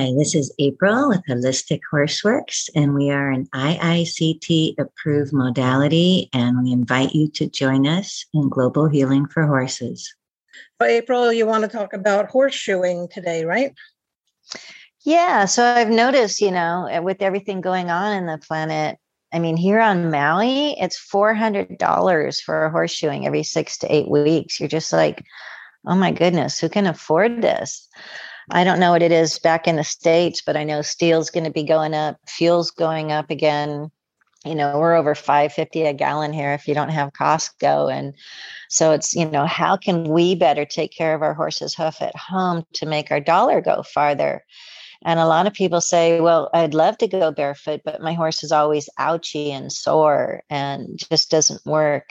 Hi, this is April with Holistic Horseworks, and we are an IICT approved modality, and we invite you to join us in Global Healing for Horses. Well, April, you want to talk about horseshoeing today, right? Yeah. So I've noticed, you know, with everything going on in the planet, I mean, here on Maui, it's $400 for a horseshoeing every six to eight weeks. You're just like, oh my goodness, who can afford this? I don't know what it is back in the States, but I know steel's going to be going up, fuel's going up again. You know, we're over 550 a gallon here if you don't have Costco. And so it's, you know, how can we better take care of our horse's hoof at home to make our dollar go farther? And a lot of people say, well, I'd love to go barefoot, but my horse is always ouchy and sore and just doesn't work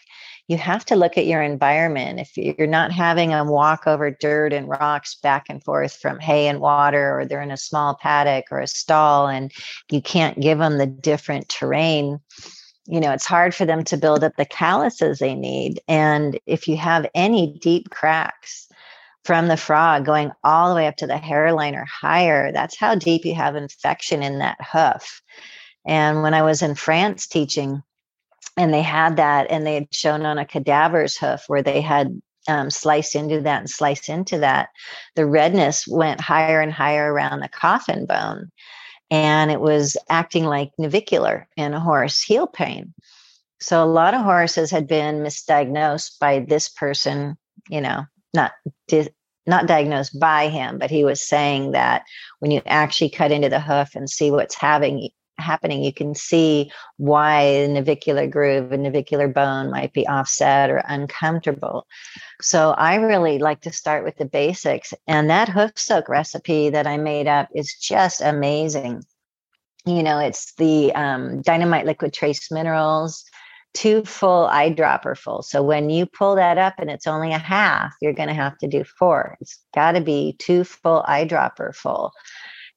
you have to look at your environment. If you're not having them walk over dirt and rocks back and forth from hay and water, or they're in a small paddock or a stall, and you can't give them the different terrain, you know, it's hard for them to build up the calluses they need. And if you have any deep cracks, from the frog going all the way up to the hairline or higher, that's how deep you have infection in that hoof. And when I was in France teaching, and they had that and they had shown on a cadaver's hoof where they had um, sliced into that and sliced into that the redness went higher and higher around the coffin bone and it was acting like navicular in a horse heel pain. So a lot of horses had been misdiagnosed by this person you know not di- not diagnosed by him but he was saying that when you actually cut into the hoof and see what's having happening, you can see why the navicular groove and navicular bone might be offset or uncomfortable. So I really like to start with the basics. And that hoof soak recipe that I made up is just amazing. You know, it's the um, dynamite liquid trace minerals, two full eyedropper full. So when you pull that up and it's only a half, you're going to have to do four. It's got to be two full eyedropper full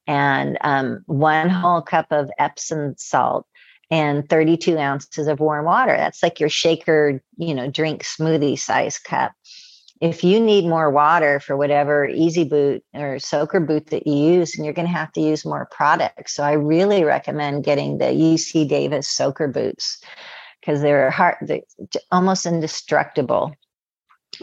and um, one whole cup of Epsom salt and 32 ounces of warm water. That's like your shaker, you know, drink smoothie size cup. If you need more water for whatever easy boot or soaker boot that you use, and you're going to have to use more products. So I really recommend getting the UC Davis soaker boots because they're hard, they're almost indestructible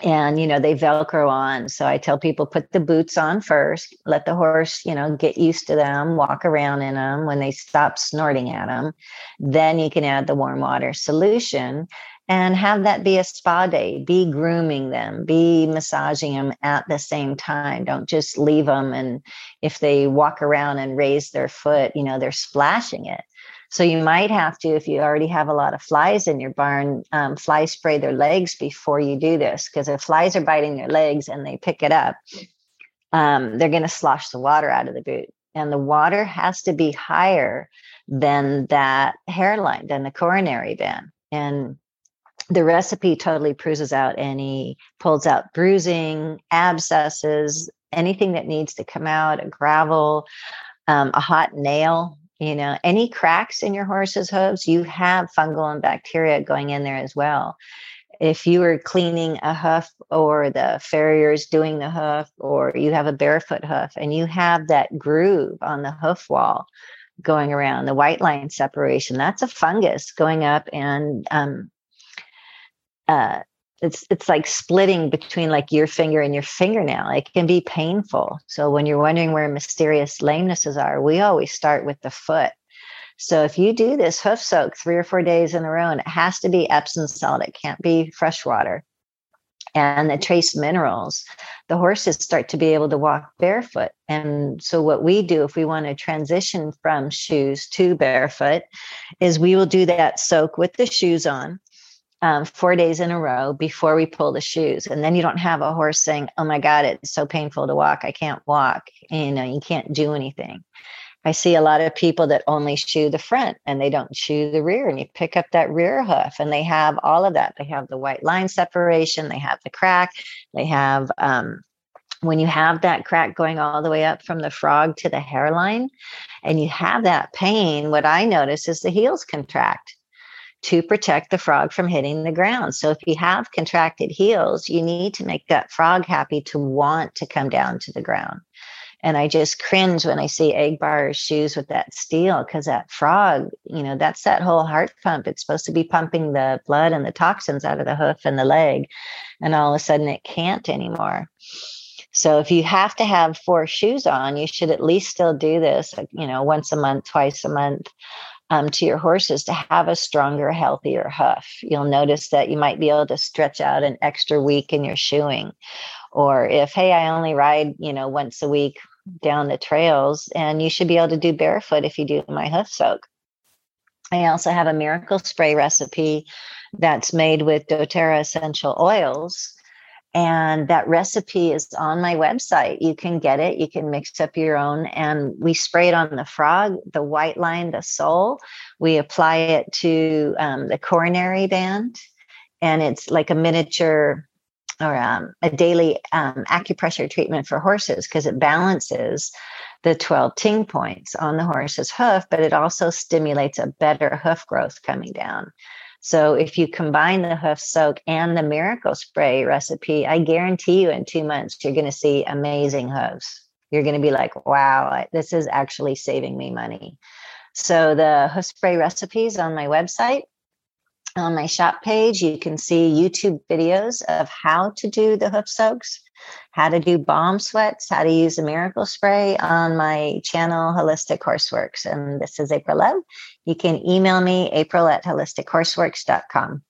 and you know they velcro on. So i tell people put the boots on first. Let the horse you know get used to them walk around in them when they stop snorting at them then you can add the warm water solution and have that be a spa day. Be grooming them. Be massaging them at the same time. Don't just leave them and if they walk around and raise their foot you know they're splashing it so you might have to, if you already have a lot of flies in your barn, um, fly spray their legs before you do this. Because if flies are biting their legs and they pick it up, um, they're going to slosh the water out of the boot. And the water has to be higher than that hairline, than the coronary band. And the recipe totally proves out any pulls out bruising, abscesses, anything that needs to come out, a gravel, um, a hot nail you know any cracks in your horse's hooves? You have fungal and bacteria going in there as well. If you are cleaning a hoof or the farrier's doing the hoof or you have a barefoot hoof and you have that groove on the hoof wall going around the white line separation that's a fungus going up and um, uh, it's it's like splitting between like your finger and your fingernail. It can be painful. So when you're wondering where mysterious lamenesses are we always start with the foot. So if you do this hoof soak three or four days in a row and it has to be epsom salt it can't be fresh water and the trace minerals the horses start to be able to walk barefoot. And so what we do if we want to transition from shoes to barefoot is we will do that soak with the shoes on um, four days in a row before we pull the shoes. And then you don't have a horse saying, Oh my God, it's so painful to walk. I can't walk. You know, you can't do anything. I see a lot of people that only shoe the front and they don't shoe the rear. And you pick up that rear hoof and they have all of that. They have the white line separation, they have the crack, they have, um, when you have that crack going all the way up from the frog to the hairline and you have that pain, what I notice is the heels contract to protect the frog from hitting the ground. So if you have contracted heels, you need to make that frog happy to want to come down to the ground. And I just cringe when I see egg bar shoes with that steel because that frog, you know, that's that whole heart pump. It's supposed to be pumping the blood and the toxins out of the hoof and the leg. And all of a sudden it can't anymore. So if you have to have four shoes on, you should at least still do this, you know, once a month, twice a month. Um, to your horses to have a stronger, healthier hoof. You'll notice that you might be able to stretch out an extra week in your shoeing. Or if, hey, I only ride, you know, once a week down the trails, and you should be able to do barefoot if you do my hoof soak. I also have a miracle spray recipe that's made with doTERRA essential oils and that recipe is on my website. You can get it. You can mix up your own. And we spray it on the frog, the white line, the sole. We apply it to um, the coronary band. And it's like a miniature or um, a daily um, acupressure treatment for horses because it balances the 12 ting points on the horse's hoof, but it also stimulates a better hoof growth coming down. So if you combine the hoof soak and the miracle spray recipe, I guarantee you in two months, you're going to see amazing hooves. You're going to be like, wow, this is actually saving me money. So the hoof spray recipes on my website, on my shop page, you can see YouTube videos of how to do the hoof soaks, how to do balm sweats, how to use a miracle spray on my channel, Holistic Horseworks. And this is April Love. You can email me, april at holistichorseworks.com.